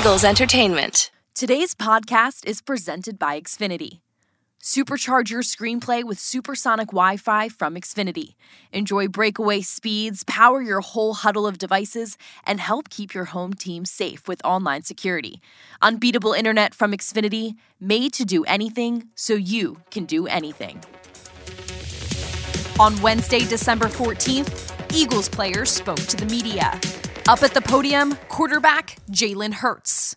Eagles Entertainment. Today's podcast is presented by Xfinity. Supercharge your screenplay with supersonic Wi Fi from Xfinity. Enjoy breakaway speeds, power your whole huddle of devices, and help keep your home team safe with online security. Unbeatable internet from Xfinity, made to do anything so you can do anything. On Wednesday, December 14th, Eagles players spoke to the media. Up at the podium, quarterback Jalen Hurts.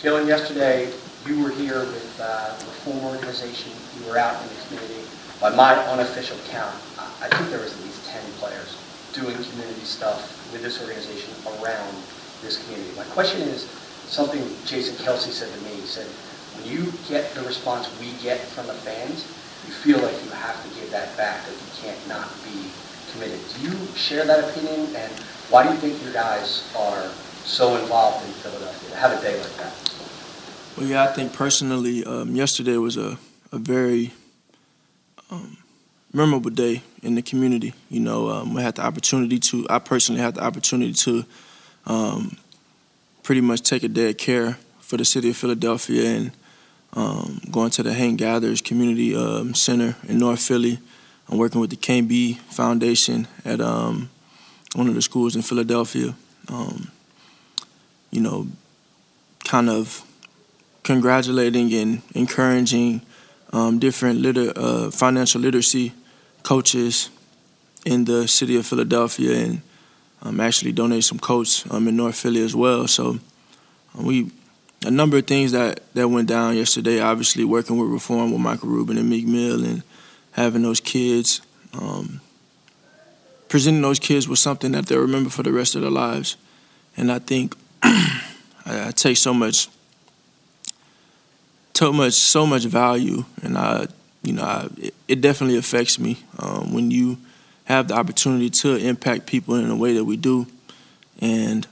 Jalen, yesterday you were here with uh, Reform Organization. You were out in the community. By my unofficial count, I think there was at least 10 players doing community stuff with this organization around this community. My question is something Jason Kelce said to me. He said, when you get the response we get from the fans, you feel like you have to give that back, that you can't not be committed. Do you share that opinion? And why do you think you guys are so involved in Philadelphia to have a day like that? Well, yeah, I think personally, um, yesterday was a, a very um, memorable day in the community. You know, um, we had the opportunity to, I personally had the opportunity to um, pretty much take a day of care for the city of Philadelphia and um, going to the Hank Gathers Community um, Center in North Philly. I'm working with the KB Foundation at um, one of the schools in Philadelphia. Um, you know, kind of congratulating and encouraging um, different liter- uh, financial literacy coaches in the city of Philadelphia and um, actually donate some coats um, in North Philly as well. So uh, we a number of things that, that went down yesterday. Obviously, working with Reform with Michael Rubin and Meek Mill and having those kids, um, presenting those kids with something that they'll remember for the rest of their lives. And I think I, take so much, so much, so much value, and I, you know, I, it, it, definitely affects me um, when you have the opportunity to impact people in a way that we do. And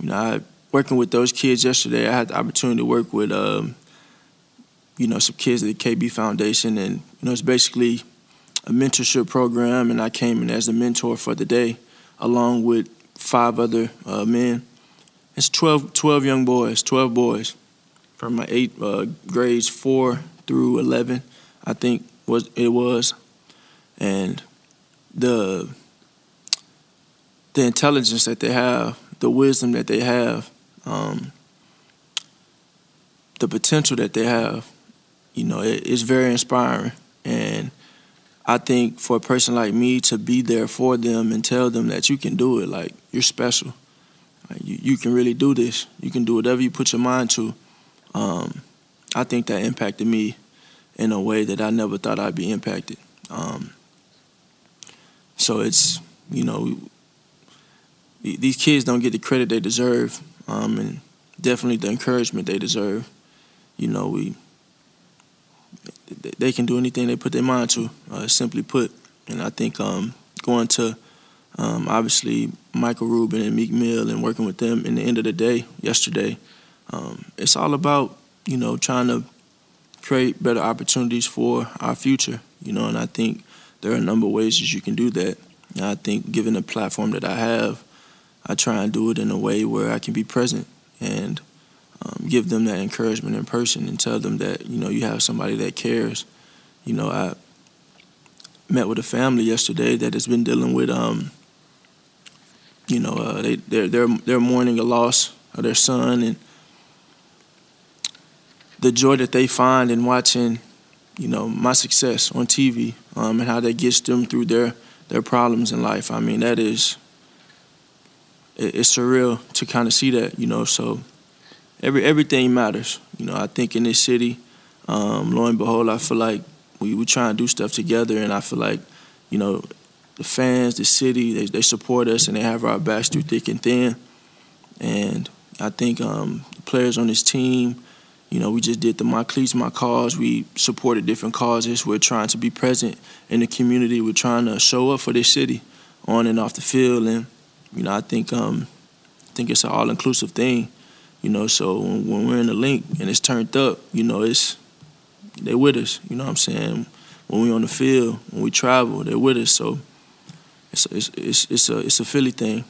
you know, I, working with those kids yesterday, I had the opportunity to work with. Um, you know, some kids at the KB Foundation, and you know, it's basically a mentorship program, and I came in as a mentor for the day, along with five other uh, men. It's 12, 12, young boys, 12 boys, from my eight uh, grades four through 11, I think was it was, and the the intelligence that they have, the wisdom that they have, um, the potential that they have you know, it, it's very inspiring. And I think for a person like me to be there for them and tell them that you can do it, like you're special. Like, you, you can really do this. You can do whatever you put your mind to. Um, I think that impacted me in a way that I never thought I'd be impacted. Um, so it's, you know, these kids don't get the credit they deserve um, and definitely the encouragement they deserve. You know, we they can do anything they put their mind to, uh, simply put. And I think um, going to um, obviously Michael Rubin and Meek Mill and working with them in the end of the day yesterday, um, it's all about you know trying to create better opportunities for our future. You know, and I think there are a number of ways that you can do that. And I think given the platform that I have, I try and do it in a way where I can be present and um, give them that encouragement in person and tell them that you know you have somebody that cares. You know, I met with a family yesterday that has been dealing with, um, you know, uh, they they're they're they're mourning a loss of their son and the joy that they find in watching, you know, my success on TV um, and how that gets them through their their problems in life. I mean, that is it's surreal to kind of see that, you know. So every everything matters. You know, I think in this city, um, lo and behold, I feel like we we try and do stuff together, and I feel like, you know, the fans, the city, they they support us and they have our backs through thick and thin. And I think um, the players on this team, you know, we just did the My Cleats, My Cause. We supported different causes. We're trying to be present in the community. We're trying to show up for this city on and off the field. And, you know, I think um, I think it's an all-inclusive thing. You know, so when, we're in the Linc and it's turned up, you know, it's they're with us. You know what I'm saying? When we're on the field, when we travel, they're with us. So it's it's it's, it's a it's a Philly thing.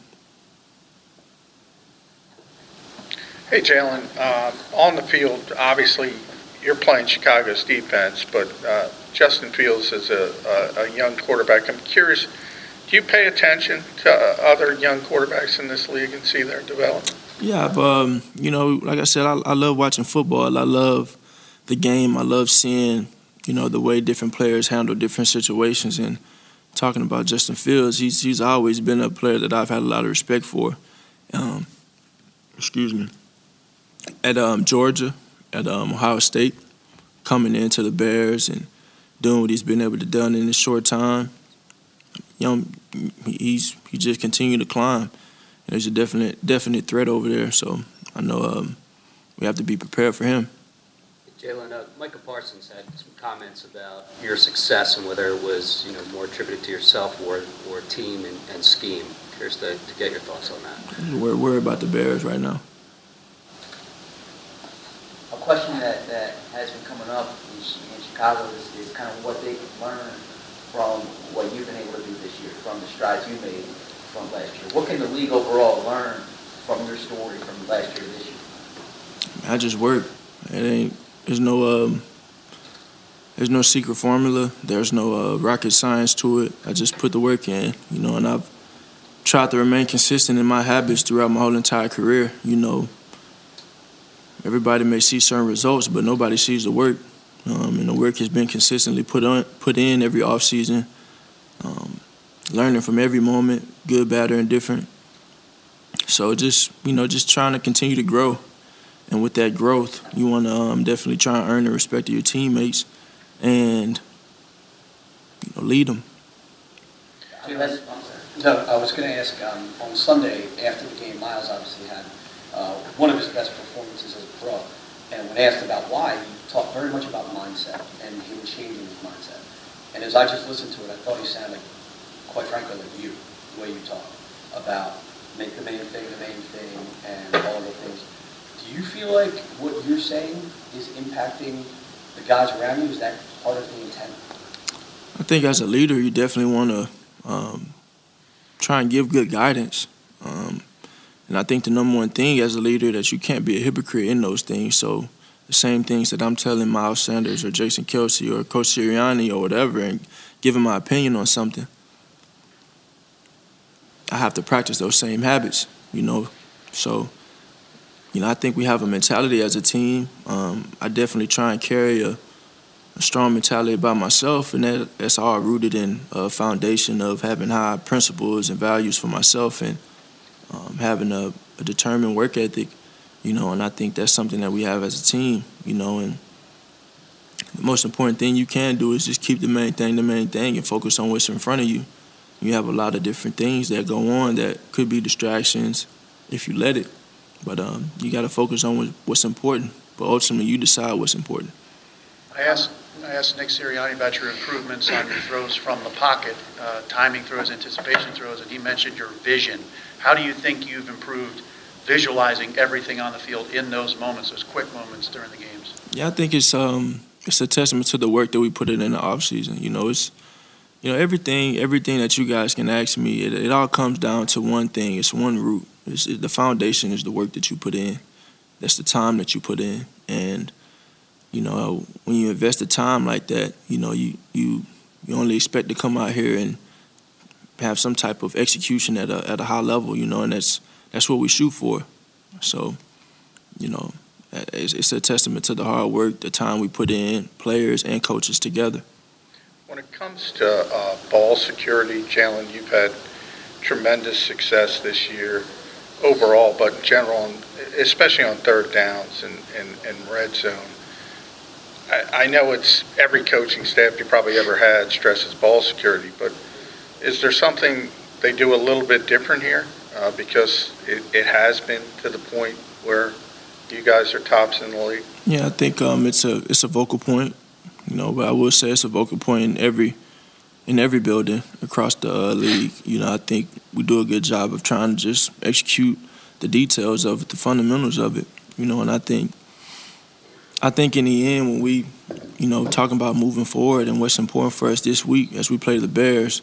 Hey, Jalen, uh, on the field, obviously, you're playing Chicago's defense, but uh, Justin Fields is a, a, a, young quarterback. I'm curious, do you pay attention to uh, other young quarterbacks in this league and see their development? Yeah, but, um, you know, like I said, I, I love watching football. I love the game. I love seeing, you know, the way different players handle different situations. And talking about Justin Fields, he's he's always been a player that I've had a lot of respect for. Um, excuse me. At um, Georgia, at um, Ohio State, coming into the Bears and doing what he's been able to done in a short time. You know, he's he just continued to climb. There's a definite definite threat over there, so I know um, we have to be prepared for him. Jalen, uh, Micah Parsons had some comments about your success and whether it was you know more attributed to yourself or or team and, and scheme. Curious to, to get your thoughts on that. We're worried about the Bears right now A question that, that has been coming up in, in Chicago is, is kind of what they can learn from what you've been able to do this year, from the strides you made from last year. What can the league overall learn from your story from last year this year? I just work. It ain't. There's no. Um, there's no secret formula. There's no uh, rocket science to it. I just put the work in, you know, and I've tried to remain consistent in my habits throughout my whole entire career. You know, everybody may see certain results, but nobody sees the work. Um, and the work has been consistently put on, put in every offseason. Um, learning from every moment, good, bad, or indifferent. So just you know, just trying to continue to grow, and with that growth, you want to um, definitely try and earn the respect of your teammates, and you know, lead them. No, I was going to ask um, on Sunday after the game. Miles obviously had uh, one of his best performances as a pro. And when asked about why, he talked very much about mindset, and he was changing his mindset. And as I just listened to it, I thought he sounded, quite frankly, you, the way you talk about make the main thing the main thing and all of the things. Do you feel like what you're saying is impacting the guys around you? Is that part of the intent? I think as a leader, you definitely want to um, try and give good guidance. Um, and I think the number one thing as a leader that you can't be a hypocrite in those things. So the same things that I'm telling Miles Sanders or Jason Kelce or Coach Sirianni or whatever and giving my opinion on something, I have to practice those same habits, you know. So, you know, I think we have a mentality as a team. Um, I definitely try and carry a, a strong mentality by myself, and that, that's all rooted in a foundation of having high principles and values for myself and – um, having a, a, determined work ethic, you know, and I think that's something that we have as a team, you know, and the most important thing you can do is just keep the main thing the main thing and focus on what's in front of you. You have a lot of different things that go on that could be distractions if you let it, but um, you got to focus on what's important. But ultimately, you decide what's important. I asked I asked Nick Sirianni about your improvements on your throws from the pocket, uh, timing throws, anticipation throws, and he mentioned your vision. How do you think you've improved visualizing everything on the field in those moments, those quick moments during the games? Yeah, I think it's um it's a testament to the work that we put in in the off season. You know, it's you know everything everything that you guys can ask me. It, it all comes down to one thing. It's one root. It's, it, the foundation is the work that you put in. That's the time that you put in, and you know, when you invest the time like that, you know, you you you only expect to come out here and have some type of execution at a at a high level, you know, and that's that's what we shoot for. So, you know, it's, it's a testament to the hard work, the time we put in, players and coaches together. When it comes to uh, ball security, Jalen, you've had tremendous success this year overall, but in general, especially on third downs and, and, and red zone. I, I know it's every coaching staff you probably ever had stresses ball security, but is there something they do a little bit different here? Uh, because it, it has been to the point where you guys are tops in the league. Yeah, I think um, it's a it's a vocal point, you know. But I will say it's a vocal point in every in every building across the uh, league. You know, I think we do a good job of trying to just execute the details of it, the fundamentals of it. You know, and I think I think in the end, when we, you know, talking about moving forward and what's important for us this week as we play the Bears,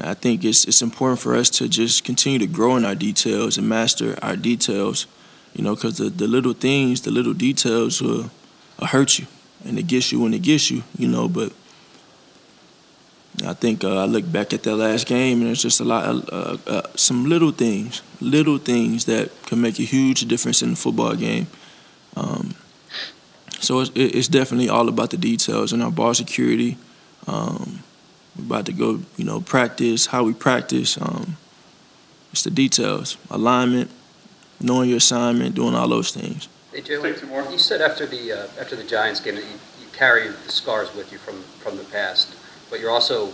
I think it's it's important for us to just continue to grow in our details and master our details, You know, because the, the little things, the little details will, will hurt you, and it gets you when it gets you. You know, but I think uh, I look back at that last game, and it's just a lot, of, uh, uh, some little things, little things that can make a huge difference in the football game. Um, so it's, it's, definitely all about the details and our ball security. Um, we're about to go, you know, practice how we practice. Um, it's the details, alignment, knowing your assignment, doing all those things. Hey, Jalen, you said after the uh, after the Giants game that you, you carry the scars with you from from the past but you're also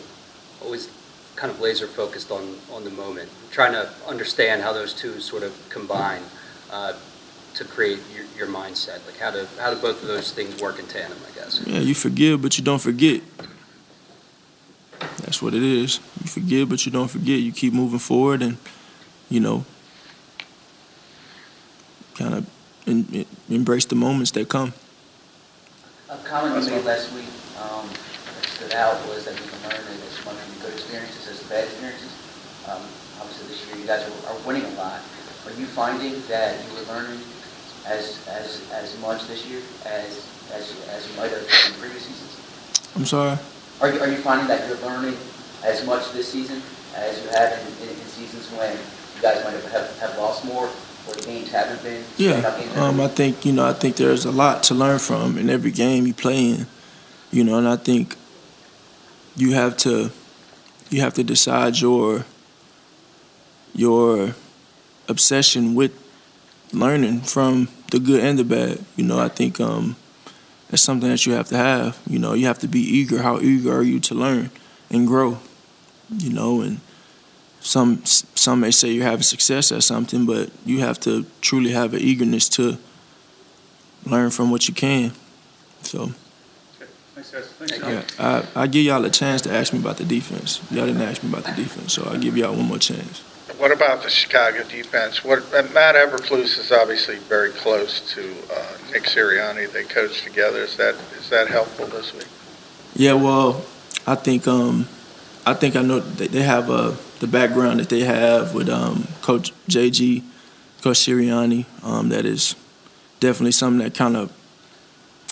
always kind of laser focused on, on the moment, trying to understand how those two sort of combine uh, to create your, your mindset. Like how do how do both of those things work in tandem? I guess. Yeah, you forgive, but you don't forget. That's what it is. You forgive, but you don't forget. You keep moving forward, and you know, kind of in, embrace the moments that come. A comment you made last week. Um, stood out was that we can learn as much from the good experiences as the bad experiences. Um, obviously, this year you guys are, are, winning a lot. Are you finding that you were learning as as as much this year as as as you might have in previous seasons? I'm sorry. Are you are you finding that you're learning as much this season as you have in, in, in seasons when you guys might have, have, have lost more? The games haven't been. Yeah, um, I think you know. I think there's a lot to learn from in every game you play in. You know, and I think you have to you have to decide your your obsession with learning from the good and the bad. You know, I think um, that's something that you have to have. You know, you have to be eager. How eager are you to learn and grow? You know, and some some may say you're having success at something, but you have to truly have an eagerness to learn from what you can. So. Thanks, guys. Thanks, yeah, I, I give y'all a chance to ask me about the defense. Y'all didn't ask me about the defense, so I'll give y'all one more chance. What about the Chicago defense? What Matt Eberflus is obviously very close to uh, Nick Sirianni. They coach together. Is that is that helpful this week? Yeah, well, I think um, I think I know they have uh, the background that they have with um, Coach JG, Coach Sirianni. Um, that is definitely something that kind of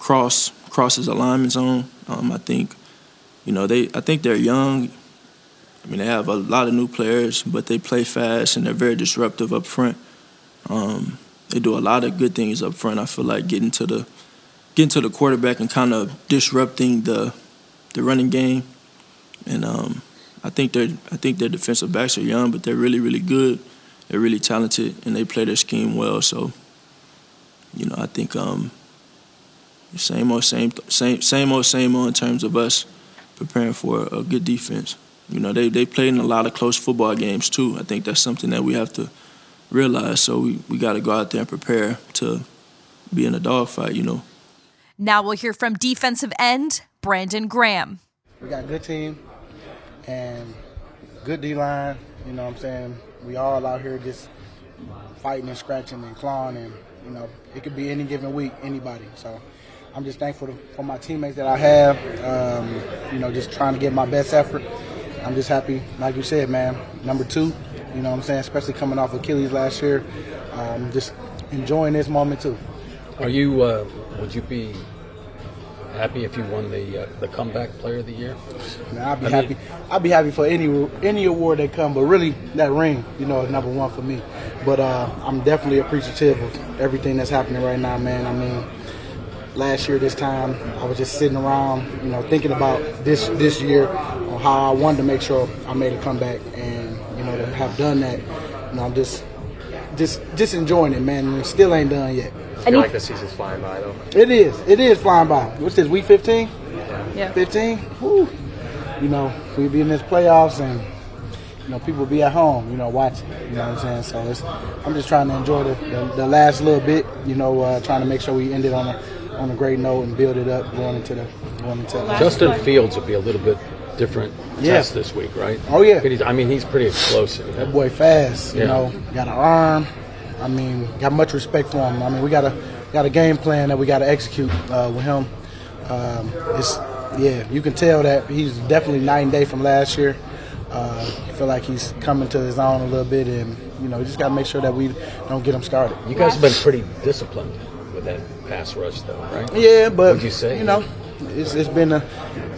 cross crosses alignment zone. Um, I think, you know, they I think they're young. I mean, they have a lot of new players, but they play fast and they're very disruptive up front. Um, they do a lot of good things up front. I feel like getting to the getting to the quarterback and kind of disrupting the the running game. And um, I think their I think their defensive backs are young, but they're really really good. They're really talented and they play their scheme well. So, you know, I think um, same old, same, same, same old, same old in terms of us preparing for a good defense. You know, they they played in a lot of close football games too. I think that's something that we have to realize. So we, we got to go out there and prepare to be in a dogfight. You know. Now we'll hear from defensive end Brandon Graham. We got a good team and good D line. You know what I'm saying? We all out here just fighting and scratching and clawing and you know it could be any given week anybody. So I'm just thankful for my teammates that I have. Um, you know, just trying to give my best effort. I'm just happy, like you said, man. Number two, you know what I'm saying, especially coming off Achilles last year. Um, just enjoying this moment too. Are you? Uh, would you be happy if you won the uh, the comeback player of the year? I'd be I happy. Mean, I'd be happy for any any award that come, but really that ring, you know, is number one for me. But uh, I'm definitely appreciative of everything that's happening right now, man. I mean, last year this time I was just sitting around, you know, thinking about this this year on how I wanted to make sure I made a comeback, and you know to have done that, you know, I'm just just just enjoying it, man. It still ain't done yet. I feel like the season's flying by though. It is. It is flying by. What's this? Week 15? Yeah. 15. Whew. You know, we be in this playoffs and you know, people be at home, you know, watching. You know what I'm saying? So it's, I'm just trying to enjoy the, the, the last little bit, you know, uh, trying to make sure we end it on a on a great note and build it up going into the going into the Justin Fields will be a little bit different yeah. test this week, right? Oh yeah. I mean, he's pretty explosive. That boy fast. You yeah. know, got an arm. I mean, got much respect for him. I mean, we got a got a game plan that we got to execute uh, with him. Um, it's yeah, you can tell that he's definitely night and day from last year. Uh, I feel like he's coming to his own a little bit, and you know, you just got to make sure that we don't get him started. You guys have been pretty disciplined with that pass rush, though, right? Yeah, but What'd you say? You know, it's, it's been a.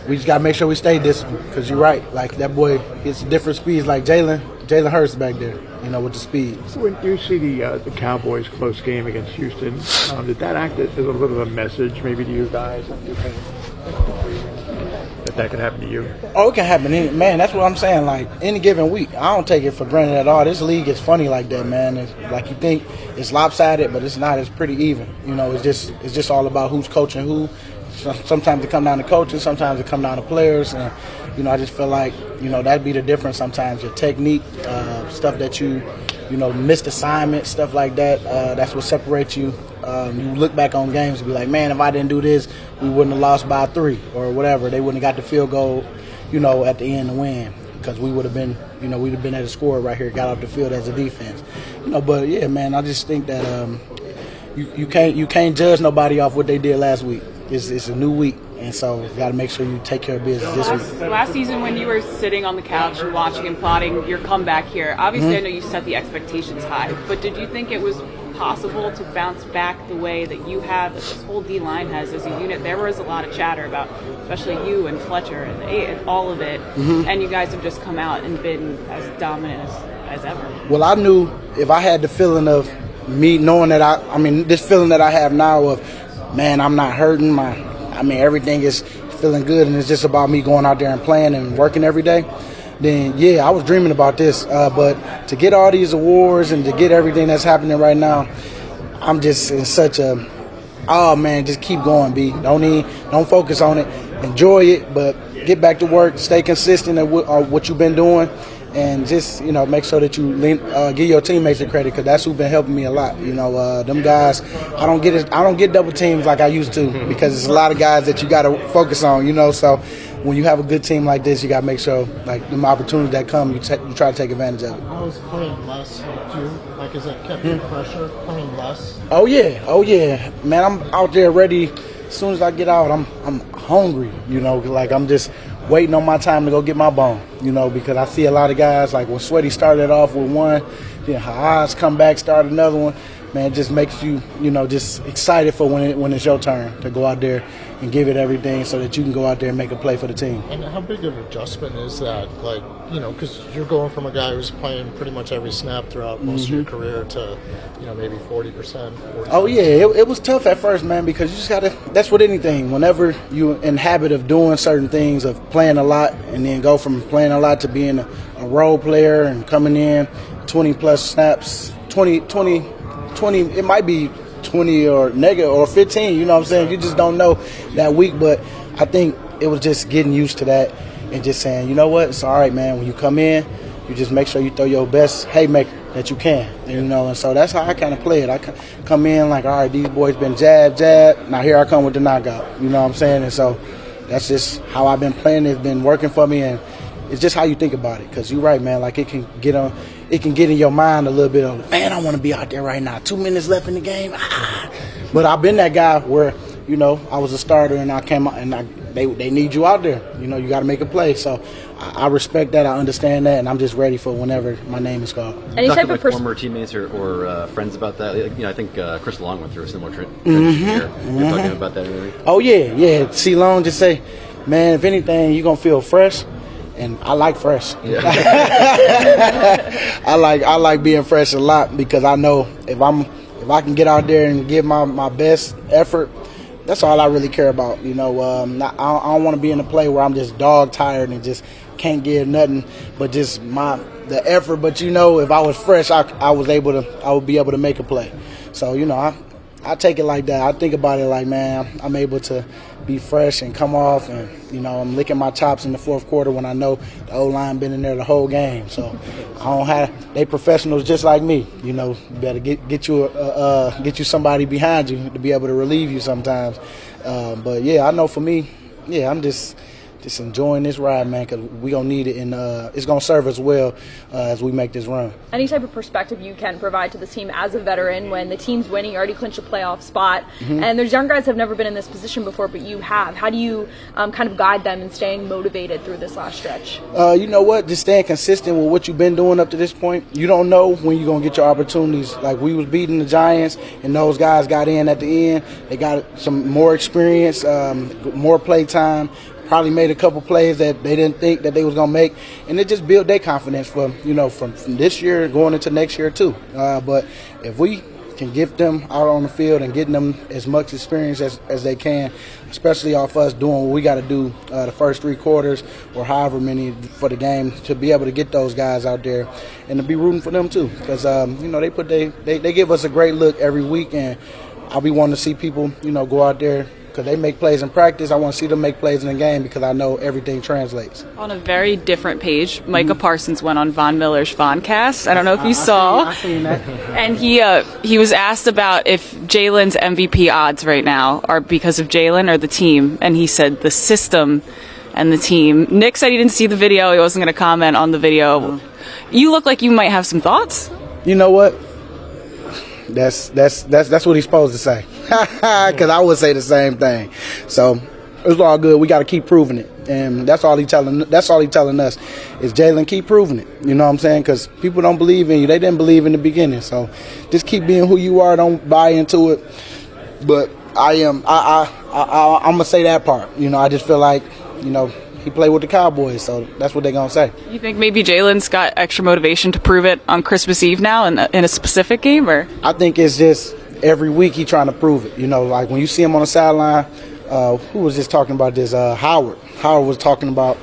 We just gotta make sure we stay disciplined because you're right. Like that boy, it's different speeds. Like Jalen, Jalen Hurts back there. You know, with the speed. When you see the uh, the Cowboys close game against Houston, um, did that act as a little bit of a message maybe to you guys? Do you think that that could happen to you? Oh, it can happen. Any, man, that's what I'm saying. Like any given week, I don't take it for granted at all. This league is funny like that, man. It's, like you think it's lopsided, but it's not. It's pretty even. You know, it's just it's just all about who's coaching who. So- Sometimes it come down to coaches, sometimes it come down to players, and you know, I just feel like you know that'd be the difference. Sometimes your technique, uh, stuff that you, you know, missed assignments, stuff like that. Uh, that's what separates you. Um, you look back on games and be like, man, if I didn't do this, we wouldn't have lost by three or whatever. They wouldn't have got the field goal, you know, at the end to win because we would have been, you know, we'd have been at a score right here, got off the field as a defense, you know. But yeah, man, I just think that um, you, you can't you can't judge nobody off what they did last week. It's, it's a new week, and so you got to make sure you take care of business this week. Last, last season, when you were sitting on the couch and watching and plotting your comeback here, obviously Mm-hmm. I know you set the expectations high, but did you think it was possible to bounce back the way that you have, that this whole D line has as a unit? There was a lot of chatter about, especially you and Fletcher and, and all of it, Mm-hmm. and you guys have just come out and been as dominant as, as ever. Well, I knew if I had the feeling of me knowing that I, I mean, this feeling that I have now of, man, I'm not hurting. My, I mean, everything is feeling good, and it's just about me going out there and playing and working every day. Then yeah, I was dreaming about this. Uh, but to get all these awards and to get everything that's happening right now, I'm just in such a, oh man, just keep going, B. Don't need, don't focus on it. Enjoy it, but get back to work. Stay consistent at what, uh, what you've been doing, and just you know make sure that you lean, uh, give your teammates the credit because that's who's been helping me a lot. You know, uh, them guys. I don't get it. I don't get double teams like I used to because it's a lot of guys that you got to focus on. You know, so when you have a good team like this, you got to make sure like the opportunities that come, you, ta- you try to take advantage of it. I was playing less helped you? Like, is it kept you pressure playing less? Oh yeah, oh yeah, man. I'm out there ready. As soon as I get out, I'm I'm hungry. You know, like I'm just waiting on my time to go get my bone. You know, because I see a lot of guys like when Sweaty started off with one, then Haas come back, start another one. Man, it just makes you you know just excited for when it, when it's your turn to go out there and give it everything, so that you can go out there and make a play for the team. And how big of an adjustment is that? Like, you know, because you're going from a guy who's playing pretty much every snap throughout most of your mm-hmm. career to, you know, maybe 40%. 40 Oh yeah, it, it was tough at first, man, because you just gotta. That's with anything. Whenever you in habit of doing certain things, of playing a lot, and then go from playing a lot to being a, a role player and coming in 20 plus snaps, 20, 20, 20. It might be 20 or negative or 15. You know what I'm saying? You just don't know that week, but I think it was just getting used to that and just saying, you know what, it's all right, man. When you come in, you just make sure you throw your best haymaker that you can, you know. And so that's how I kind of play it. I come in like, all right, these boys been jab, jab. Now here I come with the knockout. You know what I'm saying? And so that's just how I've been playing. It's been working for me, and it's just how you think about it. Cause you're right, man. Like it can get on, it can get in your mind a little bit of, man, I want to be out there right now. Two minutes left in the game. Ah. But I've been that guy where, you know, I was a starter and I came out and I, they they need you out there. You know, you got to make a play. So I, I respect that. I understand that, and I'm just ready for whenever my name is called. Any Talk type to, of like person. former teammates or, or uh, friends about that. Like, You know, I think uh, Chris Long went through a similar tra- transition here. You're talking about that, really. Oh yeah, yeah. See, long just say, man, if anything, you're gonna feel fresh, and I like fresh. I like I like being fresh a lot because I know if I'm if I can get out there and give my, my best effort, that's all I really care about. You know, um, not, I don't, I don't want to be in a play where I'm just dog tired and just can't give nothing, but just my the effort. But you know, if I was fresh, I, I was able to I would be able to make a play. So you know, I I take it like that. I think about it like, man, I'm able to be fresh and come off, and you know, I'm licking my chops in the fourth quarter when I know the O line been in there the whole game. So I don't have they professionals just like me. You know, better get get you a, uh, get you somebody behind you to be able to relieve you sometimes. Um, but yeah, I know for me, yeah, I'm just just enjoying this ride, man, because we gonna need it, and uh, it's gonna serve us well uh, as we make this run. Any type of perspective you can provide to the team as a veteran when the team's winning, you already clinched a playoff spot, Mhm. and there's young guys have never been in this position before, but you have. How do you um, kind of guide them in staying motivated through this last stretch? Uh, you know what? Just staying consistent with what you've been doing up to this point. You don't know when you're gonna get your opportunities. Like we was beating the Giants, and those guys got in at the end. They got some more experience, um, more play time. Probably made a couple plays that they didn't think that they was gonna make, and it just built their confidence for you know from, from this year going into next year too. Uh, but if we can get them out on the field and getting them as much experience as, as they can, especially off us doing what we got to do uh, the first three quarters or however many for the game to be able to get those guys out there and to be rooting for them too because um, you know they put they, they they give us a great look every week and I'll be wanting to see people you know go out there because they make plays in practice. I want to see them make plays in the game because I know everything translates. On a very different page, Micah Parsons went on Von Miller's Voncast. I don't know if you saw. I seen. And he uh, he was asked about if Jalen's MVP odds right now are because of Jalen or the team, and he said the system and the team. Nick said he didn't see the video; he wasn't going to comment on the video. You look like you might have some thoughts. You know what? That's that's that's that's what he's supposed to say. Because I would say the same thing. So it's all good. We got to keep proving it, and that's all he telling. That's all he telling us is Jalen keep proving it. You know what I'm saying? Because people don't believe in you. They didn't believe in the beginning. So just keep being who you are. Don't buy into it. But I am. I I, I, I I'm gonna say that part. You know, I just feel like you know he played with the Cowboys, so that's what they're gonna say. You think maybe Jalen's got extra motivation to prove it on Christmas Eve now in a, in a specific game, or I think it's just every week he trying to prove it. You know, like when you see him on the sideline, uh, who was just talking about this? Uh, Howard. Howard was talking about,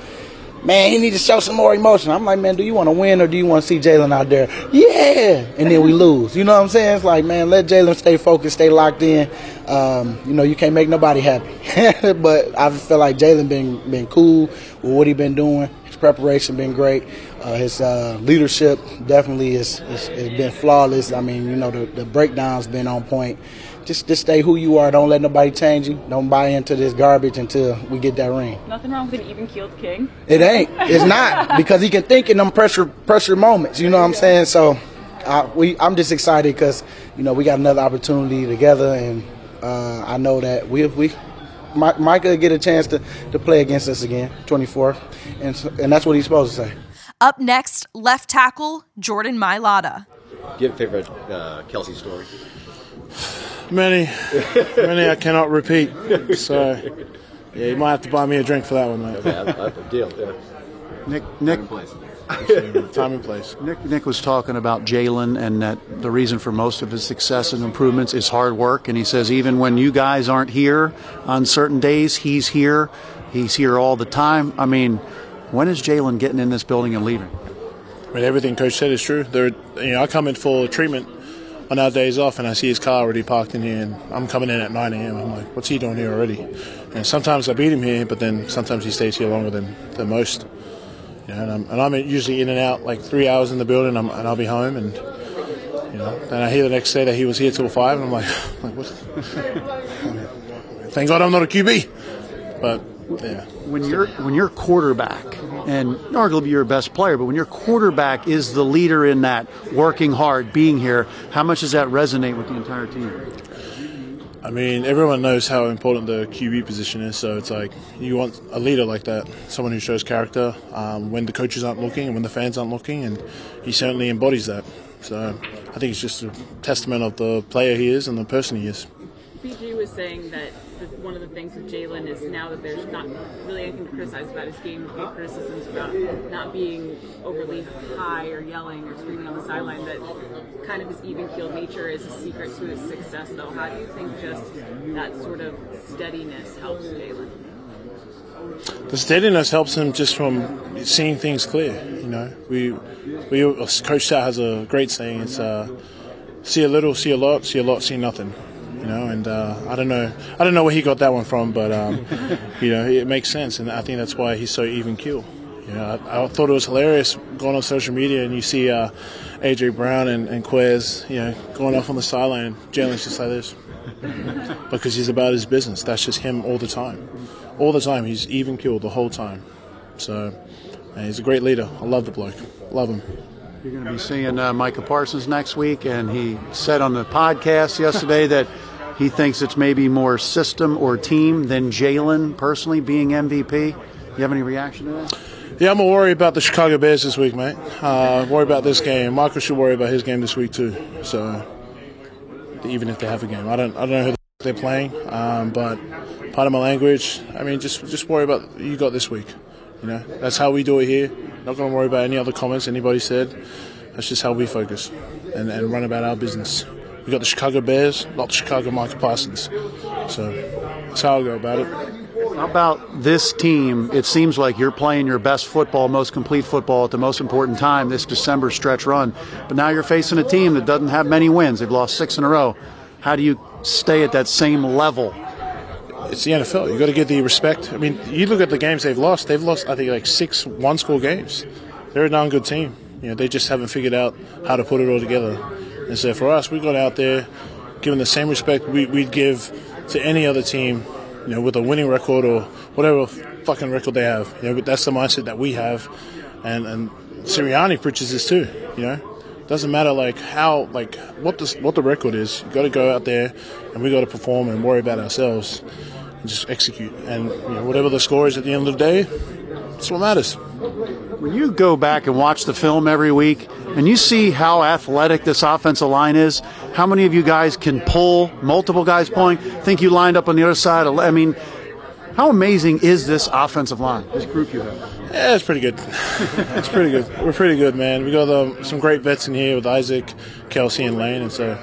man, he need to show some more emotion. I'm like, man, do you want to win or do you want to see Jalen out there? Yeah, and then we lose. You know what I'm saying? It's like, man, let Jalen stay focused, stay locked in. Um, you know, you can't make nobody happy. but I feel like Jalen been been cool with what he been doing. His preparation been great. Uh, his uh, leadership definitely is, is, has been flawless. I mean, you know, the, the breakdown's been on point. Just just stay who you are. Don't let nobody change you. Don't buy into this garbage until we get that ring. nothing wrong with an even-keeled king? It ain't. It's not because he can think in them pressure pressure moments. You know what I'm saying? So, uh, we I'm just excited because you know we got another opportunity together, and uh, I know that we we Mi- Micah get a chance to, to play against us again, 24, and so- and that's what he's supposed to say. Up next, left tackle Jordan Mailata. Give a favorite uh, Kelce story. Many, many I cannot repeat. So, yeah, you might have to buy me a drink for that one, mate. Yeah, that's a deal. Yeah. Nick, Nick, Time and place. Nick, Nick was talking about Jalen and that the reason for most of his success and improvements is hard work. And he says even when you guys aren't here on certain days, he's here. He's here all the time. I mean, when is Jalen getting in this building and leaving? I mean, everything Coach said is true. There, you know, I come in for treatment on our days off, and I see his car already parked in here, and I'm coming in at 9 a.m. I'm like, what's he doing here already? And sometimes I beat him here, but then sometimes he stays here longer than, than most. You know, and, I'm, and I'm usually in and out like three hours in the building, and I'll be home, and you know, then I hear the next day that he was here till five, and I'm like, like what? Thank God I'm not a QB. But yeah. When you're when you're quarterback, and arguably you're a best player, but when your quarterback is the leader in that, working hard, being here, how much does that resonate with the entire team? I mean, everyone knows how important the QB position is, so it's like you want a leader like that, someone who shows character um, when the coaches aren't looking and when the fans aren't looking, and he certainly embodies that. So I think it's just a testament of the player he is and the person he is. BG was saying that the, one of the things with Jalen is now that there's not really anything to criticize about his game, few criticisms about not being overly high or yelling or screaming on the sideline, that kind of his even keeled nature is a secret to his success, though. How do you think just that sort of steadiness helps Jalen? The steadiness helps him just from seeing things clear. You know, we we Coach Sal has a great saying. It's uh, see a little, see a lot, see a lot, see nothing. You know, and uh, I don't know, I don't know where he got that one from, but um, you know, it makes sense, and I think that's why he's so even keel. You know, I, I thought it was hilarious going on social media and you see uh, AJ Brown and, and Quez, you know, going off on the sideline. and Jalen's just like this because he's about his business. That's just him all the time. all the time. He's even killed the whole time. So and he's a great leader. I love the bloke. Love him. You're going to be seeing uh, Micah Parsons next week, and he said on the podcast yesterday that he thinks it's maybe more system or team than Jalen personally being MVP. You have any reaction to that? Yeah, I'm gonna worry about the Chicago Bears this week, mate. Uh, worry about this game. Michael should worry about his game this week too. So even if they have a game, I don't, I don't know who they're playing, um, but part of my language. I mean, just just worry about you got this week. You know, that's how we do it here. Not to worry about any other comments anybody said. That's just how we focus and, and run about our business. We got the Chicago Bears, not the Chicago Michael Parsons. So that's how I go about it. How about this team? It seems like you're playing your best football, most complete football at the most important time this December stretch run. But now you're facing a team that doesn't have many wins. They've lost six in a row. How do you stay at that same level? It's the NFL. You got to get the respect. I mean, you look at the games they've lost. They've lost, I think, like six one-score games. They're a darn good team. You know, they just haven't figured out how to put it all together. And so for us, we got out there, given the same respect we, would give to any other team, you know, with a winning record or whatever fucking record they have. You know, that's the mindset that we have, and and Sirianni preaches this too. You know, doesn't matter like how like what the what the record is. You got to go out there, and we got to perform and worry about ourselves, and just execute. And you know, whatever the score is at the end of the day, that's what matters. When you go back and watch the film every week and you see how athletic this offensive line is, how many of you guys can pull, multiple guys pulling, think you lined up on the other side? I mean, how amazing is this offensive line, this group you have? Yeah, it's pretty good. it's pretty good. We're pretty good, man. We got um, some great vets in here with Isaac, Kelce, and Lane, and so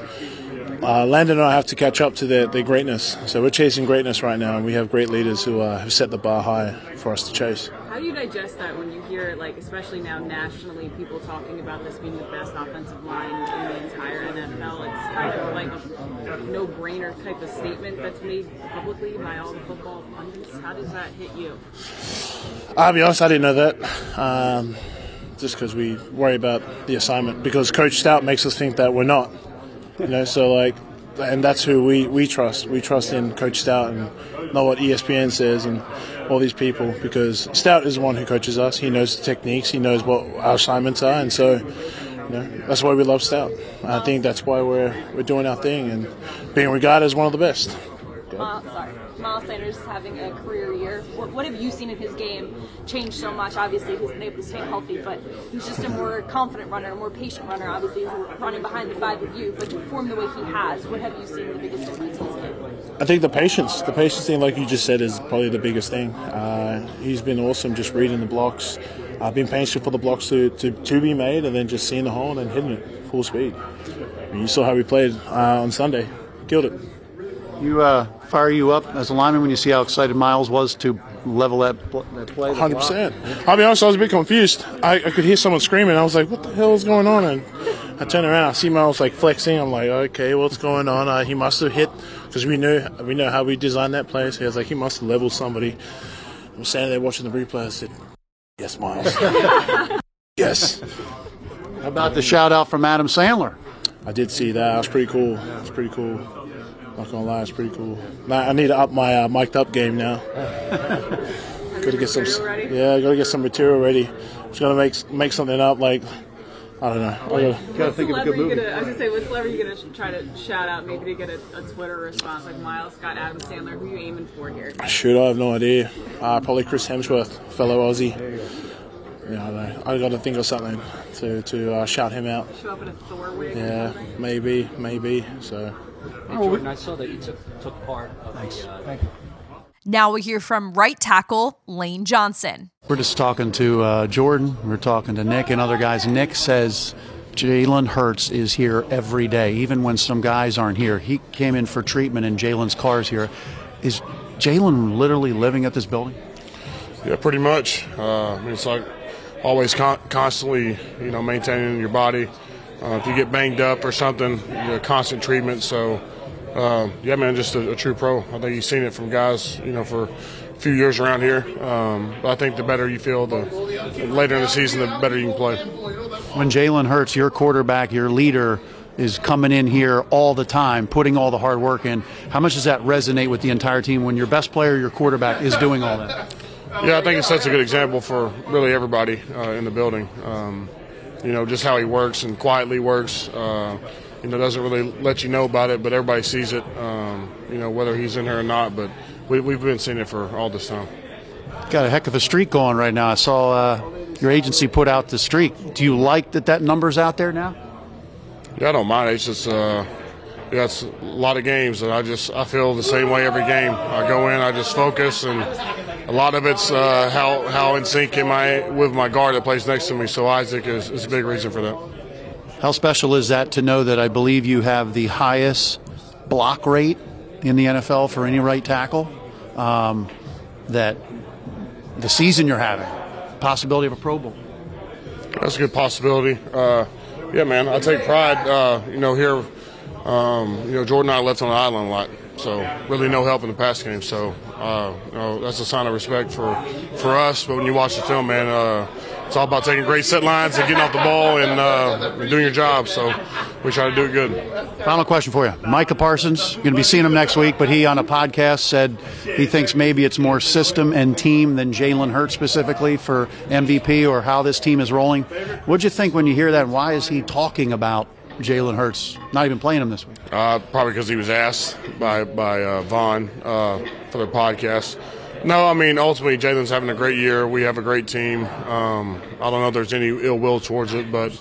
uh, Landon and I have to catch up to their, their greatness. So we're chasing greatness right now, and we have great leaders who uh, have set the bar high for us to chase. How do you digest that when you hear, like, especially now nationally, people talking about this being the best offensive line in the entire NFL? It's kind of like a no-brainer type of statement that's made publicly by all the football pundits. How does that hit you? I'll be honest, I didn't know that. Um, just because we worry about the assignment, because Coach Stout makes us think that we're not. You know, so like, and that's who we, we trust. We trust in Coach Stout and not what ESPN says and all these people because Stout is the one who coaches us. He knows the techniques. He knows what our assignments are, and so you know that's why we love Stout. I think that's why we're we're doing our thing and being regarded as one of the best. Miles, sorry. Miles Sanders is having a career year. What, what, have you seen in his game change so much? Obviously, he's been able to stay healthy, but he's just a more confident runner, a more patient runner. Obviously, running behind the five of you, but to perform the way he has, what have you seen the biggest difference in his game? I think the patience, the patience thing, like you just said, is probably the biggest thing. Uh, he's been awesome just reading the blocks, uh, being patient for the blocks to, to, to be made, and then just seeing the hole and hitting it full speed. You saw how we played uh, on Sunday, killed it. You uh, fire you up as a lineman when you see how excited Miles was to level that, that play? Hundred percent. I'll be honest, I was a bit confused. I, I, could hear someone screaming. I was like, "What the hell is going on?" And I turn around. I see Miles like flexing. I'm like, "Okay, what's going on?" Uh, he must have hit because we knew we know how we designed that play. So he was like, he must have leveled somebody. I'm standing there watching the replay. I said, "Yes, Miles. yes." How about the shout out from Adam Sandler? I did see that. It was pretty cool. It's pretty cool. Not gonna lie, it's pretty cool. I need to up my uh, mic'd up game now. gotta get some. Ready? Yeah, gotta get some material ready. Just gonna make make something up. Like I don't know. I gotta, gotta think of a good movie. Gonna, I was gonna say, what celebrity are you gonna try to shout out? Maybe to get a, a Twitter response like Miles Scott, Adam Sandler. Who are you aiming for here? Shoot, I have no idea. Uh, probably Chris Hemsworth, fellow Aussie. Yeah, I know. I got to think of something to to uh, shout him out. Show up in a Thor wig. Yeah, maybe, maybe. So. Hey, Jordan, I saw that you took took part of the. Uh, now we hear from right tackle Lane Johnson. We're just talking to uh, Jordan. We're talking to Nick and other guys. Nick says Jalen Hurts is here every day, even when some guys aren't here. He came in for treatment, and Jalen's car's here. Is Jalen literally living at this building? Yeah, pretty much. Uh, it's like always con- constantly, you know, maintaining your body. Uh, if you get banged up or something, you know, constant treatment. So, uh, yeah, man, just a, a, true pro. I think you've seen it from guys, you know, for few years around here. Um, but I think the better you feel, the later in the season, the better you can play. When Jalen Hurts, your quarterback, your leader, is coming in here all the time, putting all the hard work in. How much does that resonate with the entire team when your best player, your quarterback, is doing all that? Yeah, I think it sets a good example for really everybody uh, in the building. Um, you know, just how he works and quietly works. Uh, you know, doesn't really let you know about it, but everybody sees it. Um, you know, whether he's in here or not. But we, we've been seeing it for all this time. Got a heck of a streak going right now. I saw uh, your agency put out the streak. Do you like that that number's out there now? Yeah, I don't mind. It's just uh, yeah, it's a lot of games, and I just I feel the same way every game. I go in, I just focus, and a lot of it's uh, how how in sync am I with my guard that plays next to me. So Isaac is, is a big reason for that. How special is that to know that I believe you have the highest block rate in the NFL for any right tackle? Um, that the season you're having, possibility of a Pro Bowl. That's a good possibility. Uh, yeah, man, I take pride. Uh, you know, here, um, you know, Jordan and I left on the island a lot, so really no help in the pass game. So, uh, you know, that's a sign of respect for for us. But when you watch the film, man, uh, it's all about taking great set lines and getting off the ball and, uh, and doing your job. So we try to do it good. Final question for you. Micah Parsons, going to be seeing him next week, but he on a podcast said he thinks maybe it's more system and team than Jalen Hurts specifically for MVP or how this team is rolling. What'd you think when you hear that? Why is he talking about Jalen Hurts not even playing him this week? Uh, probably because he was asked by, by uh, Von uh, for their podcast. No, I mean ultimately Jalen's having a great year. We have a great team. Um, I don't know if there's any ill will towards it, but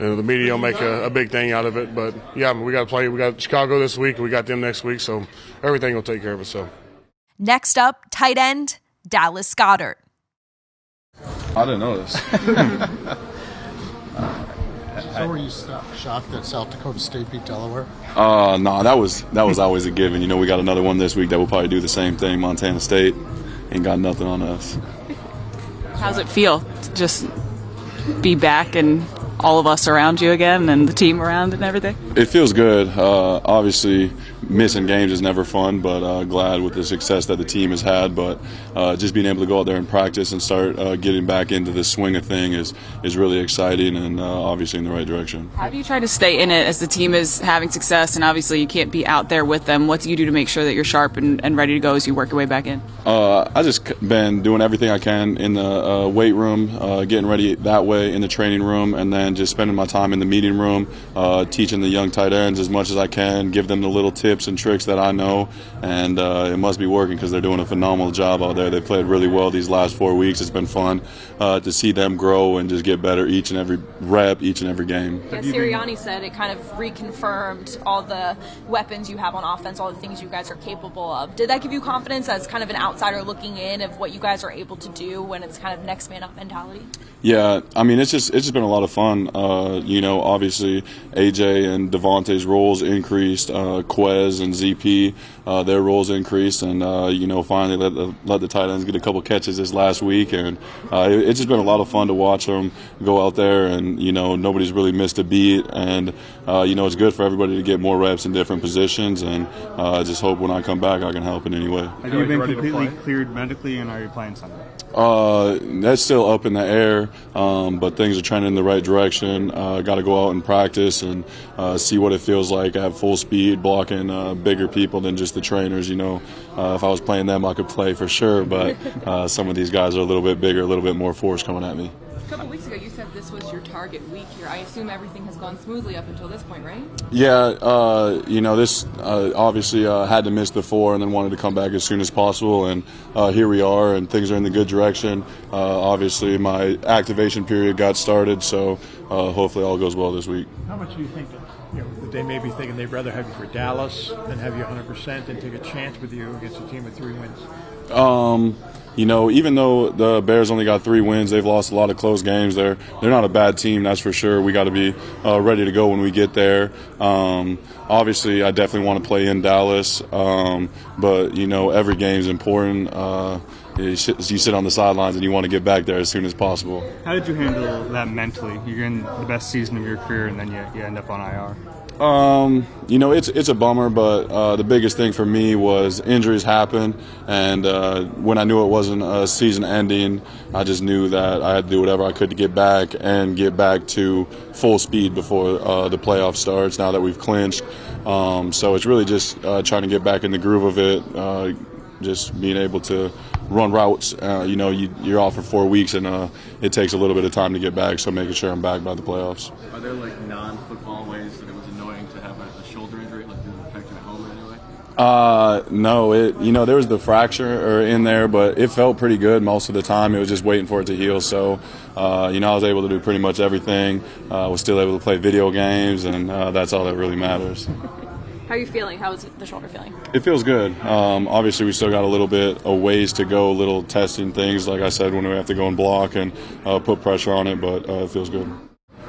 you know, the media will make a, a, big thing out of it. But yeah, we got to play. We got Chicago this week. We got them next week, so everything will take care of itself. Next up, tight end Dallas Goedert. I didn't know this. so were you shocked that South Dakota State beat Delaware? Uh, no, nah, that was that was always a given. You know, we got another one this week that will probably do the same thing. Montana State ain't got nothing on us. How's it feel to just be back and all of us around you again and the team around and everything? It feels good. Uh, obviously, missing games is never fun, but uh, glad with the success that the team has had. But uh, just being able to go out there and practice and start uh, getting back into the swing of thing is is really exciting and uh, obviously in the right direction. How do you try to stay in it as the team is having success and obviously you can't be out there with them? What do you do to make sure that you're sharp and, and ready to go as you work your way back in? Uh, I just been doing everything I can in the weight room, getting ready that way in the training room, and then just spending my time in the meeting room, teaching the young tight ends as much as I can, give them the little tips and tricks that I know, and uh, it must be working because they're doing a phenomenal job out there. They played really well these last four weeks. It's been fun uh, to see them grow and just get better each and every rep, each and every game. Yeah, Sirianni said it kind of reconfirmed all the weapons you have on offense, all the things you guys are capable of. Did that give you confidence as kind of an outsider looking in of what you guys are able to do when it's kind of next man up mentality? Yeah, I mean it's just it's just been a lot of fun. Uh, you know, obviously AJ and DeVonta's roles increased, uh, Quez and ZP uh, their roles increased, and uh, you know finally let the, let the tight ends get a couple catches this last week, and uh, it, it's just been a lot of fun to watch them go out there, and you know nobody's really missed a beat, and uh, you know it's good for everybody to get more reps in different positions, and I just hope when I come back I can help in any way. Have you been completely cleared medically, and are you playing Sunday? Uh, that's still up in the air, um, but things are trending in the right direction. Uh, Got to go out and practice and uh, see what it feels like at full speed, blocking uh, bigger people than just the trainers. You know, uh, if I was playing them, I could play for sure, but uh, some of these guys are a little bit bigger, a little bit more force coming at me. A couple weeks ago, you said this was your target week here. I assume everything has gone smoothly up until this point, right? Yeah, uh, you know, this uh, obviously uh, had to miss the four and then wanted to come back as soon as possible, and uh, here we are, and things are in the good direction. Uh, obviously, my activation period got started, so uh, hopefully all goes well this week. How much do you think that, you know, they may be thinking they'd rather have you for Dallas than have you 100% and take a chance with you against a team with three wins? Um, you know, even though the Bears only got three wins, they've lost a lot of close games. They're they're not a bad team, that's for sure. We got to be uh, ready to go when we get there. Um, obviously, I definitely want to play in Dallas, um, but you know, every game is important. Uh, you sit on the sidelines and you want to get back there as soon as possible. How did you handle that mentally? You're in the best season of your career, and then you, you end up on IR. Um, you know, it's it's a bummer, but uh, the biggest thing for me was injuries happen, and uh, when I knew it wasn't a season ending, I just knew that I had to do whatever I could to get back and get back to full speed before uh, the playoff starts. Now that we've clinched, um, so it's really just uh, trying to get back in the groove of it, uh, just being able to run routes. Uh, you know, you, are off for four weeks, and uh, it takes a little bit of time to get back. So making sure I'm back by the playoffs. Are there like non-football ways that it was annoying to have a, a shoulder injury? Like, did it affect you at home in any way? Uh, no, it you know there was the fracture or in there, but it felt pretty good most of the time. It was just waiting for it to heal. So, uh, you know, I was able to do pretty much everything. Uh, was still able to play video games, and uh, that's all that really matters. How are you feeling? How is the shoulder feeling? It feels good. Um, obviously, we still got a little bit of ways to go, a little testing things, like I said, when we have to go and block and uh, put pressure on it, but uh, it feels good.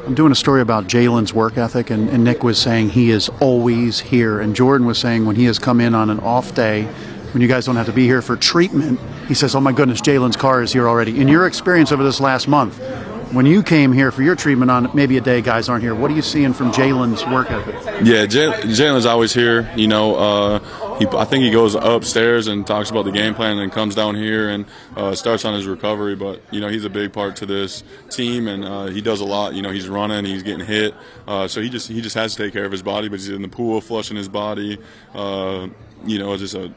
I'm doing a story about Jalen's work ethic, and, and Nick was saying he is always here. And Jordan was saying when he has come in on an off day, when you guys don't have to be here for treatment, he says, Oh my goodness, Jalen's car is here already. In your experience over this last month, when you came here for your treatment on maybe a day guys aren't here, what are you seeing from Jalen's work ethic? Yeah, Jalen's always here. You know, uh, he, I think he goes upstairs and talks about the game plan and comes down here and uh, starts on his recovery. But, you know, he's a big part to this team and uh, he does a lot. You know, he's running, he's getting hit. Uh, so he just he just has to take care of his body, but he's in the pool flushing his body. Uh, you know, it just uh,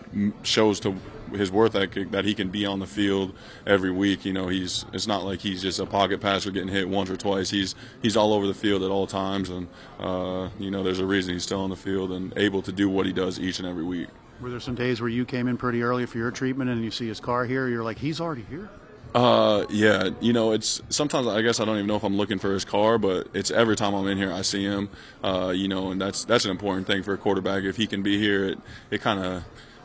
shows to his worth ethic that he can be on the field every week. You know, he's it's not like he's just a pocket passer getting hit once or twice. He's he's all over the field at all times, and uh, you know, there's a reason he's still on the field and able to do what he does each and every week. Were there some days where you came in pretty early for your treatment and you see his car here? You're like, he's already here. Uh, yeah, you know, it's sometimes I guess I don't even know if I'm looking for his car, but it's every time I'm in here I see him. Uh, you know, and that's that's an important thing for a quarterback. If he can be here, it it kind of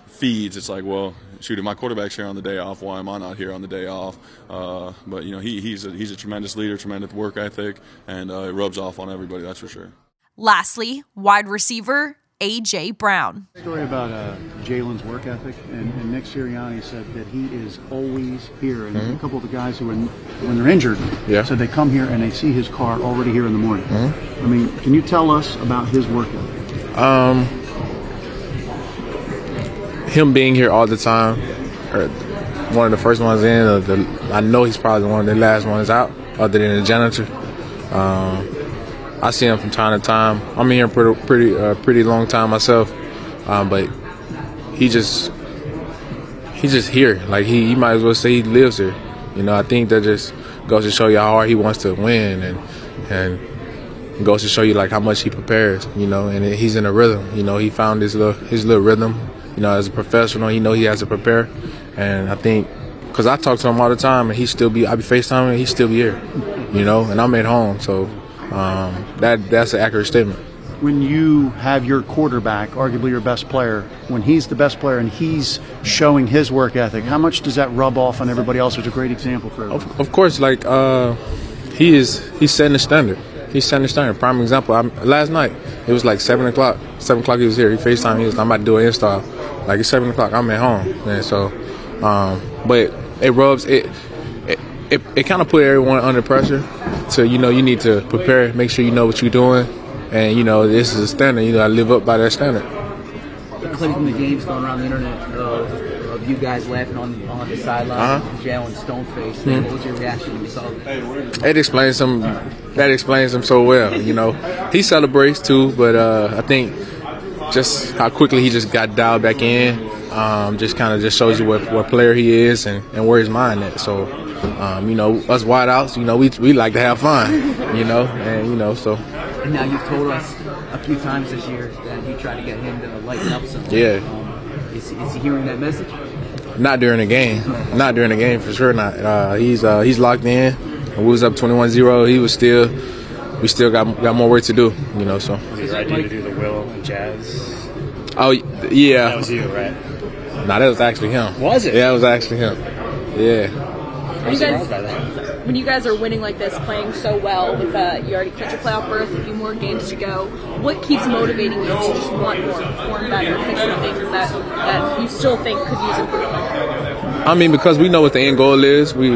feeds, it's like, well, shoot, if my quarterback's here on the day off, why am I not here on the day off? Uh, but you know, he, he's a, he's a tremendous leader, tremendous work ethic, and uh, it rubs off on everybody. That's for sure. Lastly, wide receiver AJ Brown. Story about uh, Jalen's work ethic, and, and, Nick Sirianni said that he is always here. And mm-hmm. a couple of the guys who, when, when they're injured, yeah. said they come here and they see his car already here in the morning. Mm-hmm. I mean, can you tell us about his work ethic? Um, him being here all the time, or one of the first ones in, or the, I know he's probably one of the last ones out, other than the janitor. Um, I see him from time to time. I'm here pretty pretty uh, pretty long time myself, um, but he just he's just here. Like he, he might as well say he lives here. You know, I think that just goes to show you how hard he wants to win, and and goes to show you like how much he prepares. You know, and he's in a rhythm. You know, he found his little his little rhythm you know, as a professional, he know he has to prepare. And I think, because I talk to him all the time, and he still be, I be FaceTiming, he still be here, you know, and I'm at home. So um, that that's an accurate statement. When you have your quarterback, arguably your best player, when he's the best player and he's showing his work ethic, how much does that rub off on everybody else? It's a great example for. Of, of course, like uh, he is, he's setting the standard. He's setting the standard. Prime example. I'm, last night it was like seven o'clock. Seven o'clock he was here. He Facetime. He was. I'm about to do an install. Like it's seven o'clock, I'm at home, and so, um, but it rubs it. It, it, it kind of put everyone under pressure. So you know you need to prepare, make sure you know what you're doing, and you know this is a standard. You know I live up by that standard. From the games going around the internet of you guys laughing on on the sideline, uh-huh. Jalen stone face. Mm-hmm. What was your reaction when you saw that? It explains some. That explains him so well. You know, he celebrates too, but uh, I think just how quickly he just got dialed back in. Um, just kind of just shows you what, what player he is and, and where his mind at. So, um, you know, us wideouts, you know, we, we like to have fun, you know, and, you know, so. And now you've told us a few times this year that you try to get him to lighten up some. Yeah. Um, is, is he hearing that message? Not during the game. Not during the game, for sure not. Uh, he's uh, he's locked in. We was up 21-0. He was still we still got got more work to do, you know. So. Was it idea to do the Will and Jazz? Oh yeah. That was you, right? Nah, that was actually him. Was it? Yeah, it was actually him. Yeah. When you, guys, when you guys are winning like this, playing so well, with uh, you already clinched your playoff berth, a few more games to go, what keeps motivating you to just want more, perform better, fix some things that, that you still think could use improvement? I mean, because we know what the end goal is. We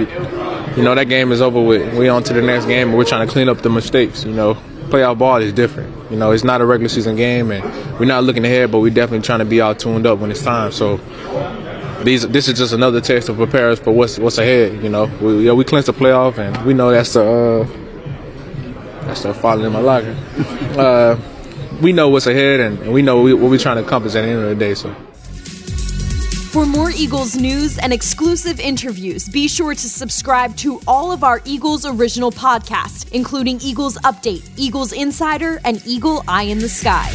you know that game is over with. We on to the next game, and we're trying to clean up the mistakes. You know, playoff ball is different. You know, it's not a regular season game, and we're not looking ahead, but we're definitely trying to be all tuned up when it's time. So these this is just another test to prepare us for what's what's ahead. You know, we yeah, we clinched the playoff, and we know that's the uh, that's the falling in my locker. Uh, we know what's ahead, and, and we know we, what we're trying to accomplish at the end of the day. So. For more Eagles news and exclusive interviews, be sure to subscribe to all of our Eagles original podcasts, including Eagles Update, Eagles Insider, and Eagle Eye in the Sky.